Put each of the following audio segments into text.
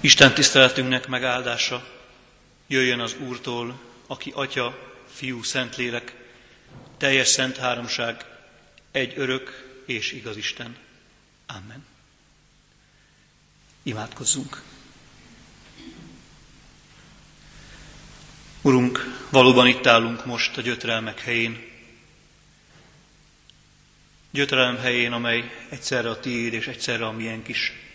Isten tiszteletünknek megáldása jöjjön az Úrtól, aki Atya, Fiú, Szentlélek, teljes szent háromság, egy örök és igaz Isten. Amen. Imádkozzunk. Urunk, valóban itt állunk most a gyötrelmek helyén. Gyötrelem helyén, amely egyszerre a tiéd és egyszerre a miénk is.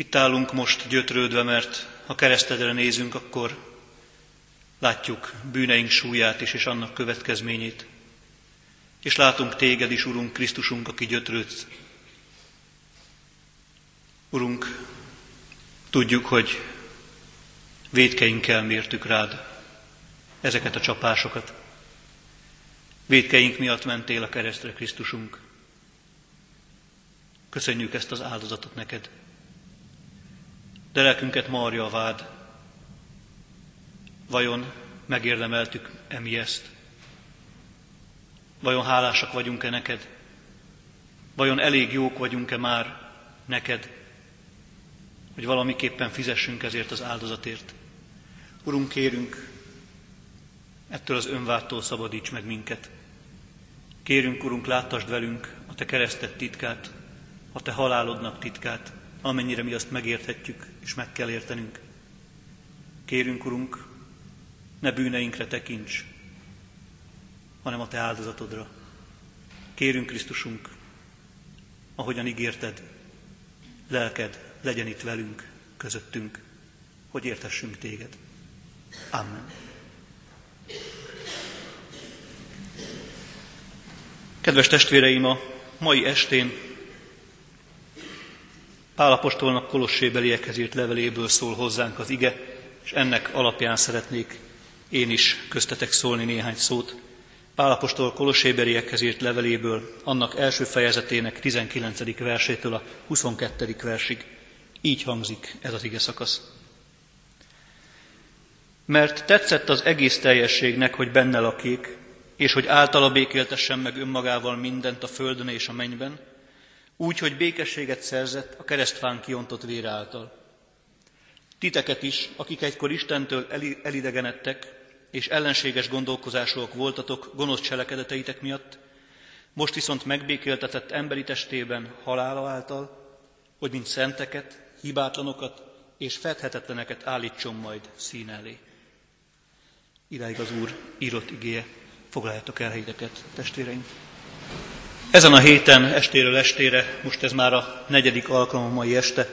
Itt állunk most gyötrődve, mert ha keresztedre nézünk, akkor látjuk bűneink súlyát is, és annak következményét. És látunk téged is, Urunk, Krisztusunk, aki gyötrődsz. Urunk, tudjuk, hogy védkeinkkel mértük rád ezeket a csapásokat. Védkeink miatt mentél a keresztre, Krisztusunk. Köszönjük ezt az áldozatot neked de lelkünket marja a vád. Vajon megérdemeltük emi ezt? Vajon hálásak vagyunk-e neked? Vajon elég jók vagyunk-e már neked, hogy valamiképpen fizessünk ezért az áldozatért? Urunk, kérünk, ettől az önvádtól szabadíts meg minket. Kérünk, Urunk, láttasd velünk a Te keresztet titkát, a Te halálodnak titkát, amennyire mi azt megérthetjük, és meg kell értenünk. Kérünk, Urunk, ne bűneinkre tekints, hanem a Te áldozatodra. Kérünk, Krisztusunk, ahogyan ígérted, lelked legyen itt velünk, közöttünk, hogy értessünk Téged. Amen. Kedves testvéreim, a mai estén Pálapostolnak Kolossébeliekhez írt leveléből szól hozzánk az ige, és ennek alapján szeretnék én is köztetek szólni néhány szót. Pálapostól Kolossébeliekhez írt leveléből, annak első fejezetének 19. versétől a 22. versig. Így hangzik ez az ige szakasz. Mert tetszett az egész teljességnek, hogy benne lakik, és hogy általa békéltessen meg önmagával mindent a földön és a mennyben, úgy, hogy békességet szerzett a keresztfán kiontott vére által. Titeket is, akik egykor Istentől elidegenedtek, és ellenséges gondolkozásúak voltatok gonosz cselekedeteitek miatt, most viszont megbékéltetett emberi testében halála által, hogy mint szenteket, hibátlanokat és fedhetetleneket állítson majd szín elé. Idáig az Úr írott igéje. Foglaljátok el helyeteket, testvéreim! Ezen a héten, estéről estére, most ez már a negyedik alkalom mai este,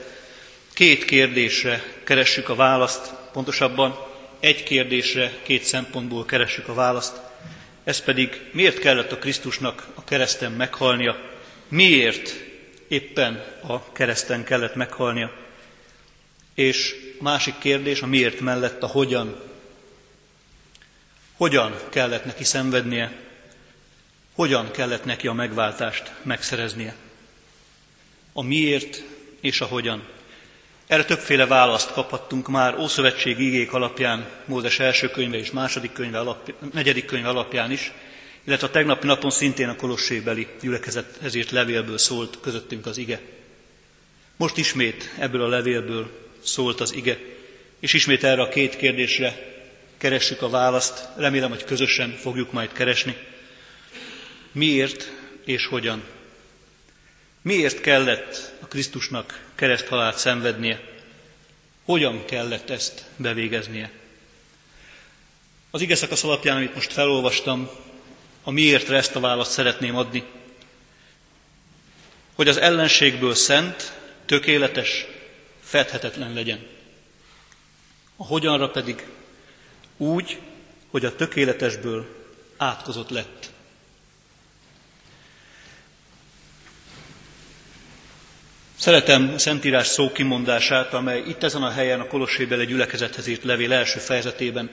két kérdésre keressük a választ, pontosabban egy kérdésre két szempontból keressük a választ. Ez pedig miért kellett a Krisztusnak a kereszten meghalnia, miért éppen a kereszten kellett meghalnia. És másik kérdés, a miért mellett a hogyan. Hogyan kellett neki szenvednie, hogyan kellett neki a megváltást megszereznie. A miért és a hogyan. Erre többféle választ kaphattunk már Ószövetség igék alapján, Mózes első könyve és második könyve alapján, negyedik könyve alapján is, illetve a tegnapi napon szintén a kolossébeli gyülekezethez írt levélből szólt közöttünk az ige. Most ismét ebből a levélből szólt az ige, és ismét erre a két kérdésre keressük a választ, remélem, hogy közösen fogjuk majd keresni. Miért és hogyan? Miért kellett a Krisztusnak kereszthalált szenvednie? Hogyan kellett ezt bevégeznie? Az ige szakasz alapján, amit most felolvastam, a miértre ezt a választ szeretném adni. Hogy az ellenségből szent, tökéletes, fedhetetlen legyen. A hogyanra pedig úgy, hogy a tökéletesből átkozott lett. Szeretem a Szentírás szókimondását, amely itt ezen a helyen a Kolossébele gyülekezethez írt levél első fejezetében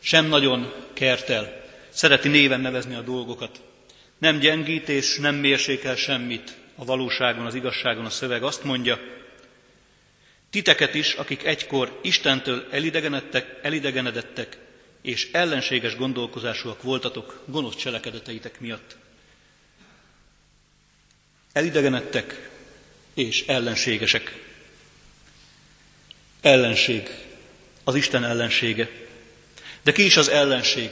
sem nagyon kertel, szereti néven nevezni a dolgokat. Nem gyengít és nem mérsékel semmit a valóságon, az igazságon a szöveg. Azt mondja, titeket is, akik egykor Istentől elidegenedtek, elidegenedettek, és ellenséges gondolkozásúak voltatok gonosz cselekedeteitek miatt. Elidegenedtek, és ellenségesek. Ellenség. Az Isten ellensége. De ki is az ellenség?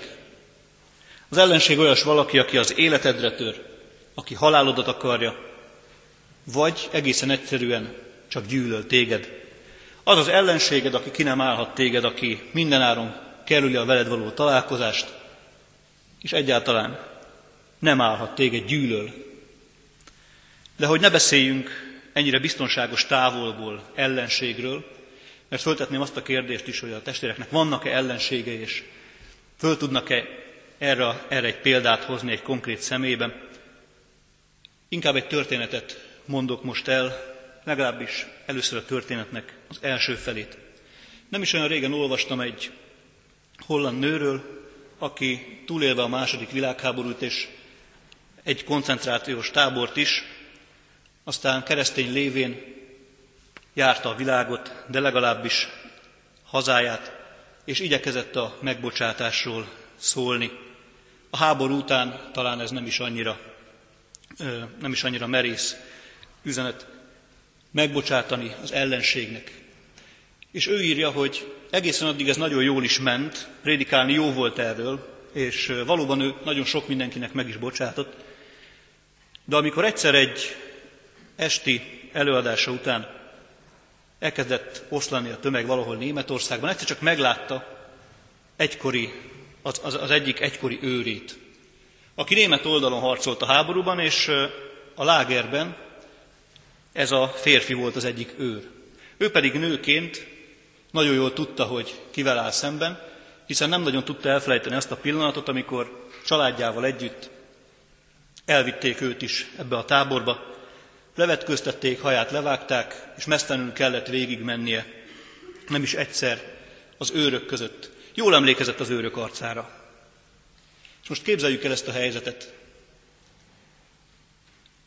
Az ellenség olyas valaki, aki az életedre tör, aki halálodat akarja, vagy egészen egyszerűen csak gyűlöl téged. Az az ellenséged, aki ki nem állhat téged, aki mindenáron kerüli a veled való találkozást, és egyáltalán nem állhat téged, gyűlöl. De hogy ne beszéljünk ennyire biztonságos távolból ellenségről, mert föltetném azt a kérdést is, hogy a testvéreknek vannak-e ellensége, és föl tudnak-e erre, erre egy példát hozni egy konkrét szemében. Inkább egy történetet mondok most el, legalábbis először a történetnek az első felét. Nem is olyan régen olvastam egy holland nőről, aki túlélve a második világháborút és egy koncentrációs tábort is, aztán keresztény lévén járta a világot, de legalábbis hazáját, és igyekezett a megbocsátásról szólni. A háború után talán ez nem is annyira, nem is annyira merész üzenet megbocsátani az ellenségnek. És ő írja, hogy egészen addig ez nagyon jól is ment, prédikálni jó volt erről, és valóban ő nagyon sok mindenkinek meg is bocsátott, de amikor egyszer egy esti előadása után elkezdett oszlani a tömeg valahol Németországban, egyszer csak meglátta egykori, az, az, az egyik egykori őrét, aki német oldalon harcolt a háborúban, és a lágerben ez a férfi volt az egyik őr. Ő pedig nőként nagyon jól tudta, hogy kivel áll szemben, hiszen nem nagyon tudta elfelejteni azt a pillanatot, amikor családjával együtt elvitték őt is ebbe a táborba, levetköztették, haját levágták, és mesztelenül kellett végigmennie, nem is egyszer az őrök között. Jól emlékezett az őrök arcára. És most képzeljük el ezt a helyzetet.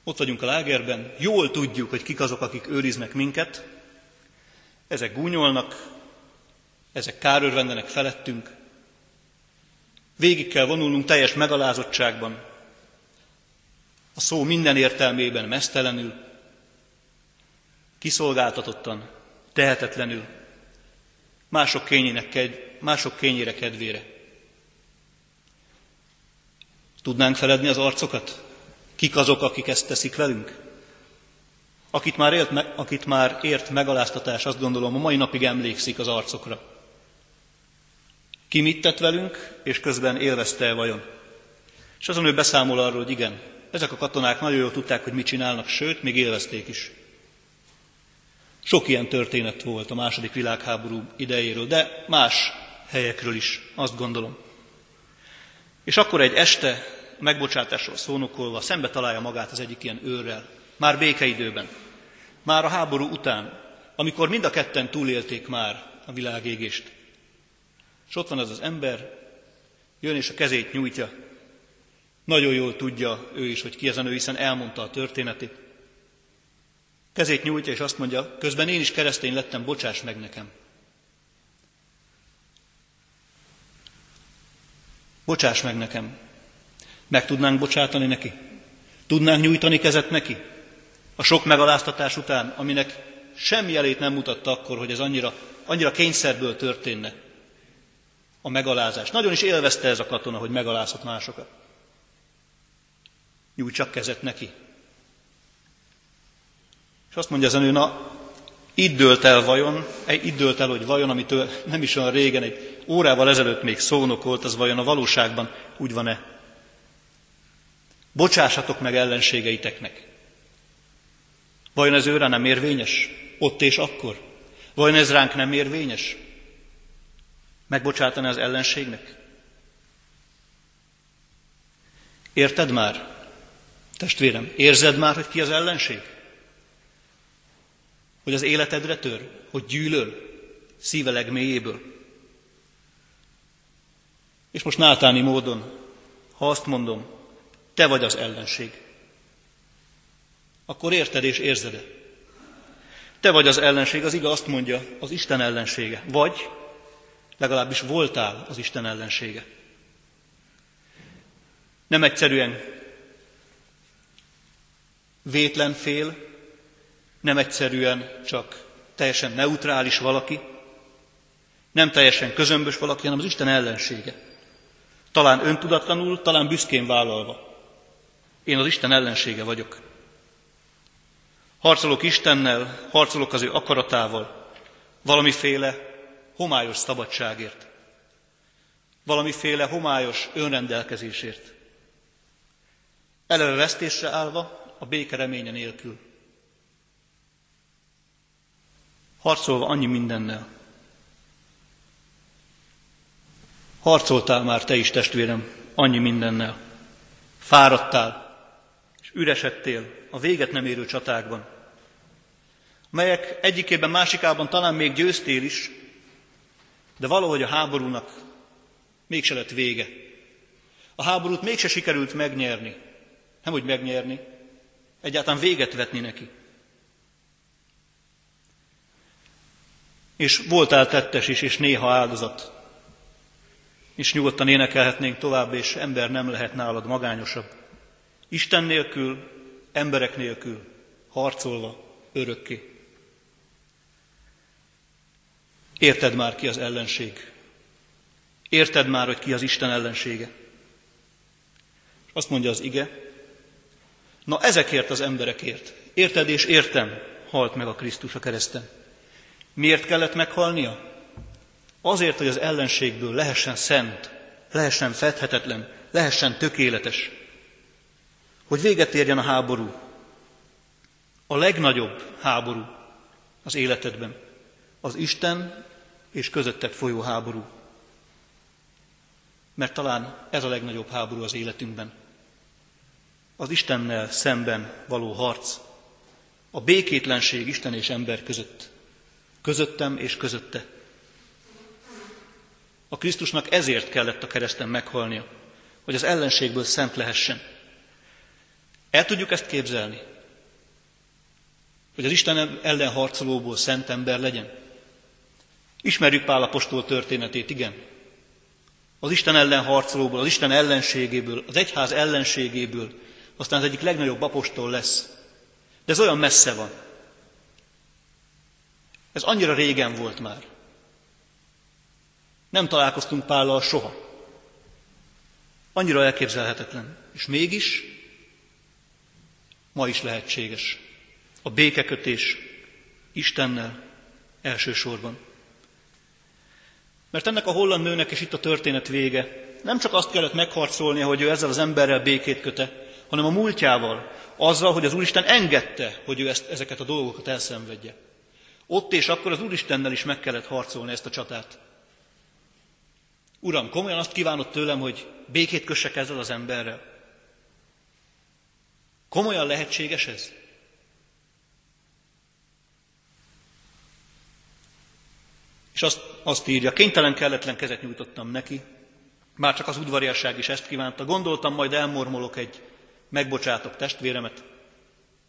Ott vagyunk a lágerben, jól tudjuk, hogy kik azok, akik őriznek minket. Ezek gúnyolnak, ezek kárörvendenek felettünk. Végig kell vonulnunk teljes megalázottságban, a szó minden értelmében mesztelenül, kiszolgáltatottan, tehetetlenül, mások, kényének, mások kényére kedvére. Tudnánk feledni az arcokat? Kik azok, akik ezt teszik velünk? Akit már, élt, akit már ért megaláztatás, azt gondolom, a mai napig emlékszik az arcokra. Ki mit tett velünk, és közben élvezte -e vajon? És azon ő beszámol arról, hogy igen, ezek a katonák nagyon jól tudták, hogy mit csinálnak, sőt, még élvezték is. Sok ilyen történet volt a második világháború idejéről, de más helyekről is, azt gondolom. És akkor egy este megbocsátásról szónokolva szembe találja magát az egyik ilyen őrrel, már békeidőben, már a háború után, amikor mind a ketten túlélték már a világégést. És ott van az az ember, jön és a kezét nyújtja, nagyon jól tudja ő is, hogy ki ez a nő, hiszen elmondta a történetét. Kezét nyújtja, és azt mondja, közben én is keresztény lettem, bocsáss meg nekem. Bocsáss meg nekem. Meg tudnánk bocsátani neki? Tudnánk nyújtani kezet neki? A sok megaláztatás után, aminek semmi jelét nem mutatta akkor, hogy ez annyira, annyira kényszerből történne. A megalázás. Nagyon is élvezte ez a katona, hogy megalázhat másokat. Nyújtsak kezet neki. És azt mondja az na, itt dőlt el vajon, itt dőlt el, hogy vajon, amitől nem is olyan régen, egy órával ezelőtt még szónokolt, az vajon a valóságban úgy van-e? Bocsássatok meg ellenségeiteknek. Vajon ez őre nem érvényes? Ott és akkor? Vajon ez ránk nem érvényes? Megbocsátani az ellenségnek? Érted már? Testvérem, érzed már, hogy ki az ellenség? Hogy az életedre tör? Hogy gyűlöl? Szíve legmélyéből? És most nátáni módon, ha azt mondom, te vagy az ellenség, akkor érted és érzed Te vagy az ellenség, az igaz azt mondja, az Isten ellensége. Vagy legalábbis voltál az Isten ellensége. Nem egyszerűen vétlen fél, nem egyszerűen csak teljesen neutrális valaki, Nem teljesen közömbös valaki, hanem az Isten ellensége. Talán öntudatlanul, talán büszkén vállalva. Én az Isten ellensége vagyok. Harcolok Istennel, harcolok az ő akaratával, valamiféle homályos szabadságért, valamiféle homályos önrendelkezésért. Eleve vesztésre állva, a béke reménye nélkül. Harcolva annyi mindennel. Harcoltál már te is, testvérem, annyi mindennel. Fáradtál, és üresedtél a véget nem érő csatákban, melyek egyikében, másikában talán még győztél is, de valahogy a háborúnak mégse lett vége. A háborút mégse sikerült megnyerni. Nem úgy megnyerni, egyáltalán véget vetni neki. És voltál tettes is, és néha áldozat. És nyugodtan énekelhetnénk tovább, és ember nem lehet nálad magányosabb. Isten nélkül, emberek nélkül, harcolva örökké. Érted már ki az ellenség. Érted már, hogy ki az Isten ellensége. Azt mondja az ige, na ezekért az emberekért, érted és értem, halt meg a Krisztus a kereszten. Miért kellett meghalnia? Azért, hogy az ellenségből lehessen szent, lehessen fedhetetlen, lehessen tökéletes. Hogy véget érjen a háború. A legnagyobb háború az életedben. Az Isten és közötted folyó háború. Mert talán ez a legnagyobb háború az életünkben. Az Istennel szemben való harc. A békétlenség Isten és ember között. Közöttem és közötte. A Krisztusnak ezért kellett a kereszten meghalnia, hogy az ellenségből szent lehessen. El tudjuk ezt képzelni? Hogy az Isten ellen harcolóból szent ember legyen? Ismerjük Pál apostol történetét, igen. Az Isten ellen harcolóból, az Isten ellenségéből, az egyház ellenségéből, aztán az egyik legnagyobb apostol lesz. De ez olyan messze van. Ez annyira régen volt már. Nem találkoztunk Pállal soha. Annyira elképzelhetetlen. És mégis ma is lehetséges. A békekötés Istennel elsősorban. Mert ennek a holland nőnek is itt a történet vége. Nem csak azt kellett megharcolnia, hogy ő ezzel az emberrel békét köte, hanem a múltjával, azzal, hogy az Úristen engedte, hogy ő ezt, ezeket a dolgokat elszenvedje. Ott és akkor az Úristennel is meg kellett harcolni ezt a csatát. Uram, komolyan azt kívánott tőlem, hogy békét kössek ezzel az emberrel? Komolyan lehetséges ez? És azt, azt írja, kénytelen kelletlen kezet nyújtottam neki, már csak az udvariasság is ezt kívánta. Gondoltam, majd elmormolok egy megbocsátok testvéremet,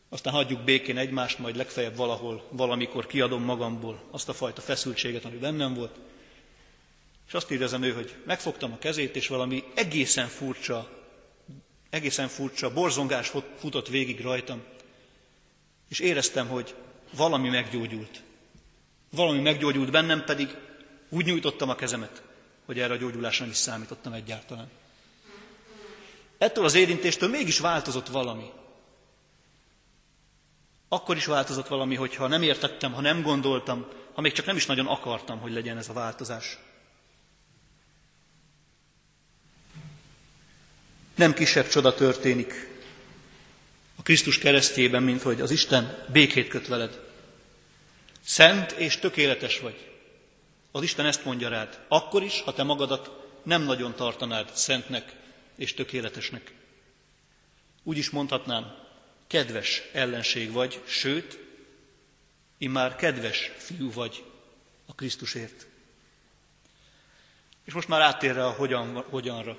aztán hagyjuk békén egymást, majd legfeljebb valahol, valamikor kiadom magamból azt a fajta feszültséget, ami bennem volt. És azt írja ez a nő, hogy megfogtam a kezét, és valami egészen furcsa, egészen furcsa borzongás futott végig rajtam. És éreztem, hogy valami meggyógyult. Valami meggyógyult bennem, pedig úgy nyújtottam a kezemet, hogy erre a gyógyulásra is számítottam egyáltalán. Ettől az érintéstől mégis változott valami. Akkor is változott valami, hogyha nem értettem, ha nem gondoltam, ha még csak nem is nagyon akartam, hogy legyen ez a változás. Nem kisebb csoda történik a Krisztus keresztjében, mint hogy az Isten békét köt veled. Szent és tökéletes vagy. Az Isten ezt mondja rád. Akkor is, ha te magadat nem nagyon tartanád szentnek és tökéletesnek. Úgy is mondhatnám, kedves ellenség vagy, sőt, immár kedves fiú vagy a Krisztusért. És most már áttérre a hogyan, hogyanra.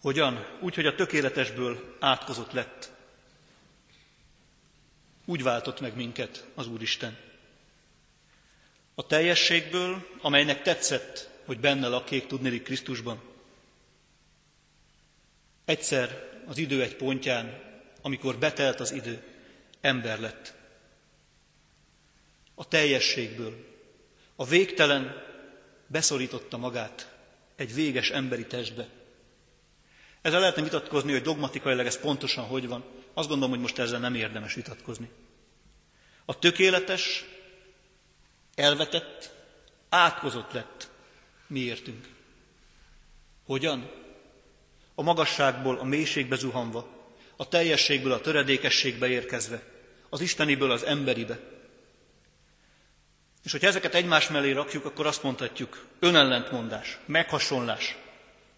Hogyan? Úgy, hogy a tökéletesből átkozott lett úgy váltott meg minket az Úristen. A teljességből, amelynek tetszett, hogy benne lakjék tudnélik Krisztusban. Egyszer az idő egy pontján, amikor betelt az idő, ember lett. A teljességből, A végtelen beszorította magát egy véges emberi testbe. Ezzel lehetne vitatkozni, hogy dogmatikailag ez pontosan hogy van. Azt gondolom, hogy most ezzel nem érdemes vitatkozni. A tökéletes, elvetett, átkozott lett miértünk. Hogyan? A magasságból a mélységbe zuhanva, a teljességből a töredékességbe érkezve, az isteniből az emberibe. És hogyha ezeket egymás mellé rakjuk, akkor azt mondhatjuk, önellentmondás, meghasonlás,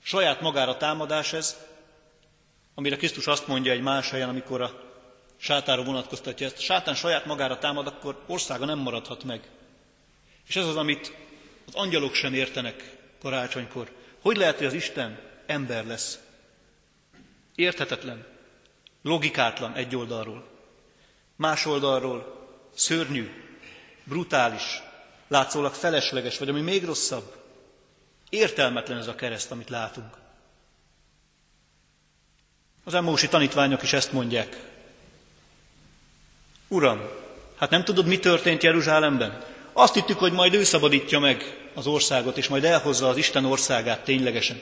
saját magára támadás ez, amire Krisztus azt mondja egy más helyen, amikor a sátára vonatkoztatja ezt, sátán saját magára támad, akkor országa nem maradhat meg. És ez az, amit az angyalok sem értenek karácsonykor. Hogy lehet, hogy az Isten ember lesz? Érthetetlen, logikátlan egy oldalról. Más oldalról szörnyű, brutális, látszólag felesleges, vagy ami még rosszabb, értelmetlen ez a kereszt, amit látunk. Az emmósi tanítványok is ezt mondják. Uram, hát nem tudod, mi történt Jeruzsálemben? Azt hittük, hogy majd ő szabadítja meg az országot, és majd elhozza az Isten országát ténylegesen.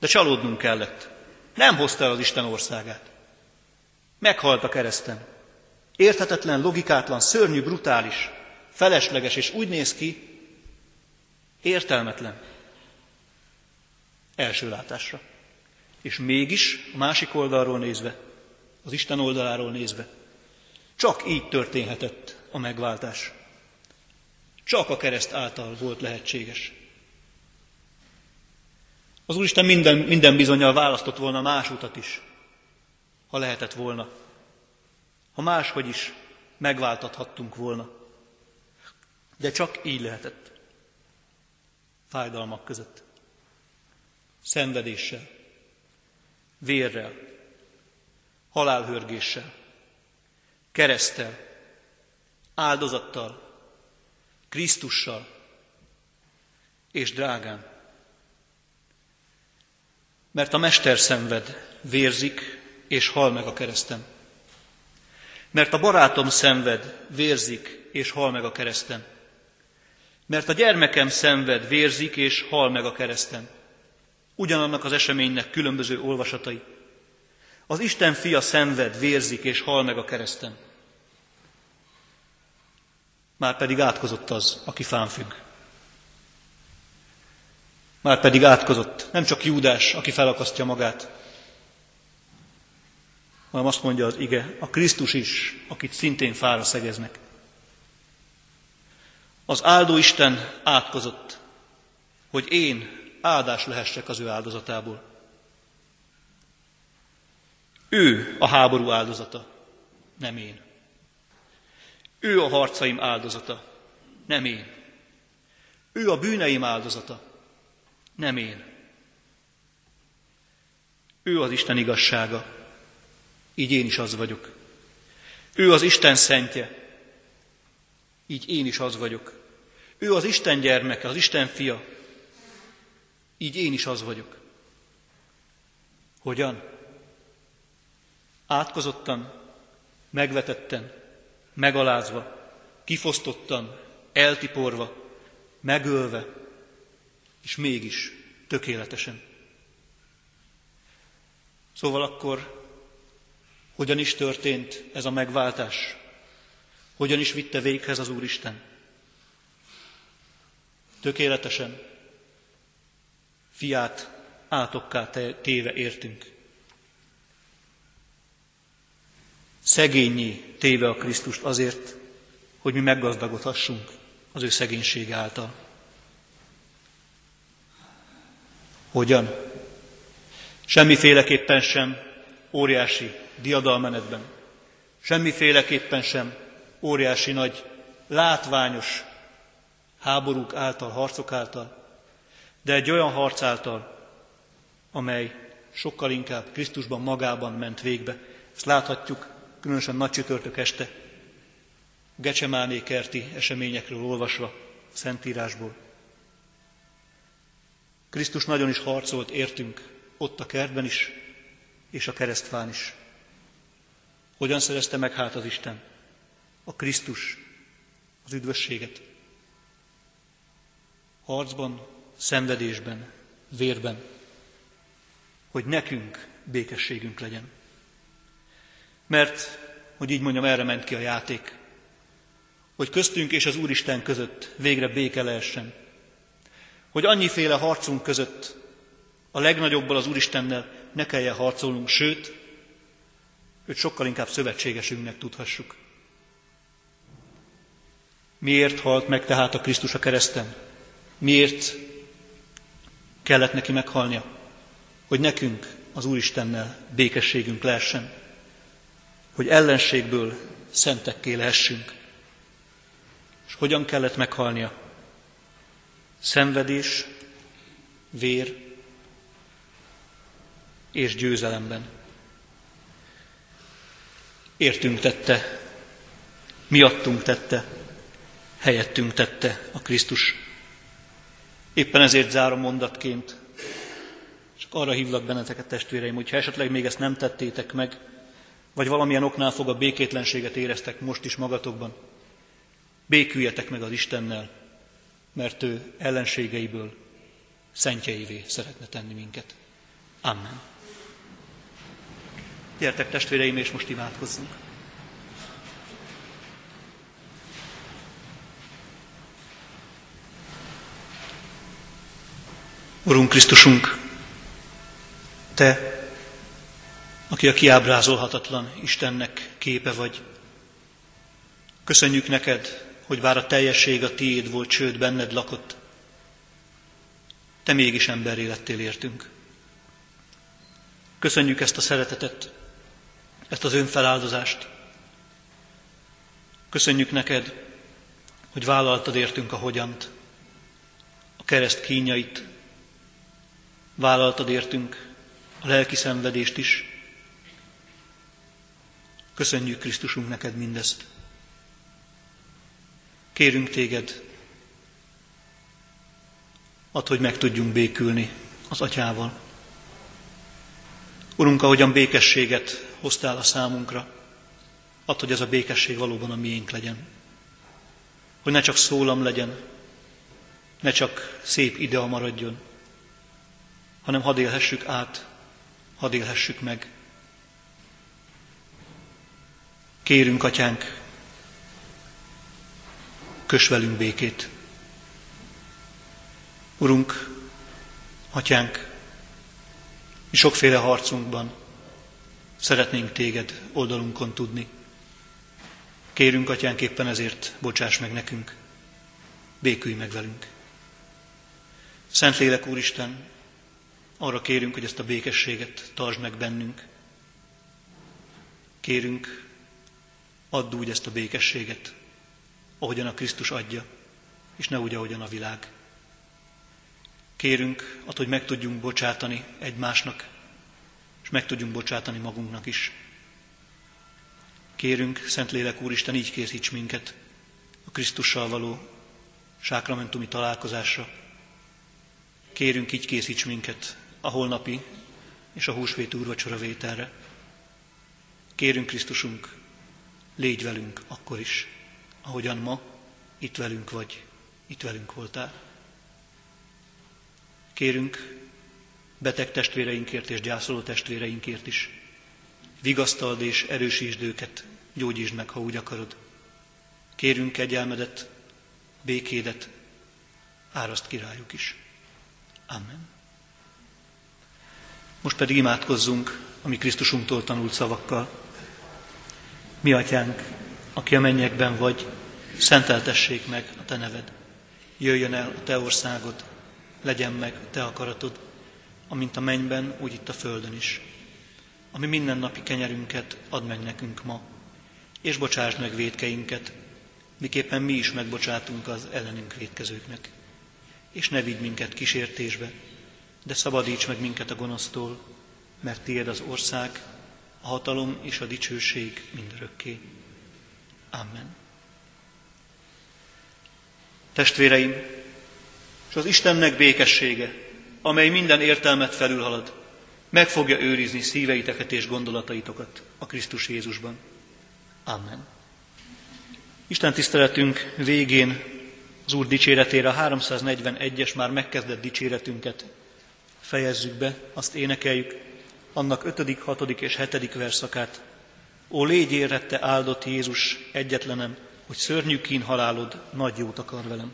De csalódnunk kellett. Nem hozta el az Isten országát. Meghalt a kereszten. Érthetetlen, logikátlan, szörnyű, brutális, felesleges, és úgy néz ki, értelmetlen. Első látásra. És mégis a másik oldalról nézve, az Isten oldaláról nézve, csak így történhetett a megváltás. Csak a kereszt által volt lehetséges. Az Úristen minden, minden bizonyal választott volna más utat is, ha lehetett volna. Ha máshogy is megváltathattunk volna. De csak így lehetett. Fájdalmak között. Szenvedéssel. Vérrel. Halálhörgéssel. Keresztel. Áldozattal. Krisztussal és drágán. Mert a Mester szenved, vérzik és hal meg a kereszten. Mert a barátom szenved, vérzik és hal meg a kereszten. Mert a gyermekem szenved, vérzik és hal meg a kereszten. Ugyanannak az eseménynek különböző olvasatai. Az Isten fia szenved, vérzik és hal meg a kereszten már pedig átkozott az, aki fán függ. Már pedig átkozott, nem csak Júdás, aki felakasztja magát, hanem azt mondja az ige, a Krisztus is, akit szintén fára szegeznek. Az áldó Isten átkozott, hogy én áldás lehessek az ő áldozatából. Ő a háború áldozata, nem én. Ő a harcaim áldozata, nem én. Ő a bűneim áldozata, nem én. Ő az Isten igazsága, így én is az vagyok. Ő az Isten szentje, így én is az vagyok. Ő az Isten gyermeke, az Isten fia, így én is az vagyok. Hogyan? Átkozottan, megvetetten, megalázva, kifosztottan, eltiporva, megölve, és mégis tökéletesen. Szóval akkor hogyan is történt ez a megváltás? Hogyan is vitte véghez az Úristen? Tökéletesen fiát átokká téve értünk. szegényé téve a Krisztust azért, hogy mi meggazdagodhassunk az ő szegénysége által. Hogyan? Semmiféleképpen sem óriási diadalmenetben, semmiféleképpen sem óriási nagy, látványos háborúk által, harcok által, de egy olyan harc által, amely sokkal inkább Krisztusban magában ment végbe. Ezt láthatjuk különösen nagy csütörtök este, Gecsemáné kerti eseményekről olvasva, Szentírásból. Krisztus nagyon is harcolt értünk, ott a kertben is, és a keresztfán is. Hogyan szerezte meg hát az Isten? A Krisztus, az üdvösséget. harcban, szenvedésben, vérben, hogy nekünk békességünk legyen. Mert, hogy így mondjam, erre ment ki a játék, hogy köztünk és az Úristen között végre béke lehessen. Hogy annyiféle harcunk között a legnagyobbal az Úristennel ne kelljen harcolnunk, sőt, őt sokkal inkább szövetségesünknek tudhassuk. Miért halt meg tehát a Krisztus a kereszten? Miért kellett neki meghalnia? Hogy nekünk az Úristennel békességünk lehessen. Hogy ellenségből szentekké lehessünk. És hogyan kellett meghalnia? Szenvedés, vér és győzelemben. Értünk tette, miattunk tette, helyettünk tette a Krisztus. Éppen ezért zárom mondatként, csak arra hívlak benneteket testvéreim, hogyha esetleg még ezt nem tettétek meg, vagy valamilyen oknál fog a békétlenséget éreztek most is magatokban, béküljetek meg az Istennel, mert ő ellenségeiből szentjeivé szeretne tenni minket. Amen. Gyertek testvéreim, és most imádkozzunk. Urunk Krisztusunk, Te, aki a kiábrázolhatatlan Istennek képe vagy, köszönjük neked, hogy bár a teljesség a tiéd volt, sőt benned lakott, Te mégis emberré lettél értünk. Köszönjük ezt a szeretetet, ezt az önfeláldozást. Köszönjük neked, hogy vállaltad értünk a hogyant, a kereszt kínjait, vállaltad értünk a lelki szenvedést is. Köszönjük Krisztusunk neked mindezt. Kérünk téged, add, hogy meg tudjunk békülni az atyával. Urunk, ahogyan békességet hoztál a számunkra, add, hogy ez a békesség valóban a miénk legyen. Hogy ne csak szólam legyen, ne csak szép idea maradjon, hanem hadd élhessük át, hadd élhessük meg. Kérünk, atyánk, kös velünk békét. Urunk, atyánk, mi sokféle harcunkban szeretnénk téged oldalunkon tudni. Kérünk, atyánk, éppen ezért bocsáss meg nekünk, békülj meg velünk. Szentlélek Úristen, arra kérünk, hogy ezt a békességet tartsd meg bennünk. Kérünk, add úgy ezt a békességet, ahogyan a Krisztus adja, és ne úgy, ahogyan a világ. Kérünk, add, hogy meg tudjunk bocsátani egymásnak, és meg tudjunk bocsátani magunknak is. Kérünk, Szentlélek Úristen, így készíts minket a Krisztussal való sákramentumi találkozásra. Kérünk, így készíts minket a holnapi és a húsvét úrvacsora vételre. Kérünk Krisztusunk, légy velünk akkor is, ahogyan ma itt velünk vagy, itt velünk voltál. Kérünk beteg testvéreinkért és gyászoló testvéreinkért is. Vigasztald és erősítsd őket, gyógyítsd meg, ha úgy akarod. Kérünk kegyelmedet, békédet, áraszt királyuk is. Amen. Most pedig imádkozzunk a mi Krisztusunktól tanult szavakkal. Mi atyánk, aki a mennyekben vagy, szenteltessék meg a te neved. Jöjjön el a te országod, legyen meg a te akaratod, amint a mennyben, úgy itt a földön is. Ami mindennapi kenyerünket add meg nekünk ma, és bocsásd meg védkeinket, miképpen mi is megbocsátunk az ellenünk védkezőknek. És ne vigy minket kísértésbe, de szabadíts meg minket a gonosztól, mert tiéd az ország, a hatalom és a dicsőség mindörökké. Amen. Testvéreim, és az Istennek békessége, amely minden értelmet felülhalad, meg fogja őrizni szíveiteket és gondolataitokat a Krisztus Jézusban. Amen. Isten tiszteletünk végén Az Úr dicséretére a 341-es már megkezdett dicséretünket fejezzük be, azt énekeljük, annak 5., 6. és 7. verszakát. Ó, légy érette áldott Jézus egyetlenem, hogy szörnyű kín halálod nagy jót akar velem.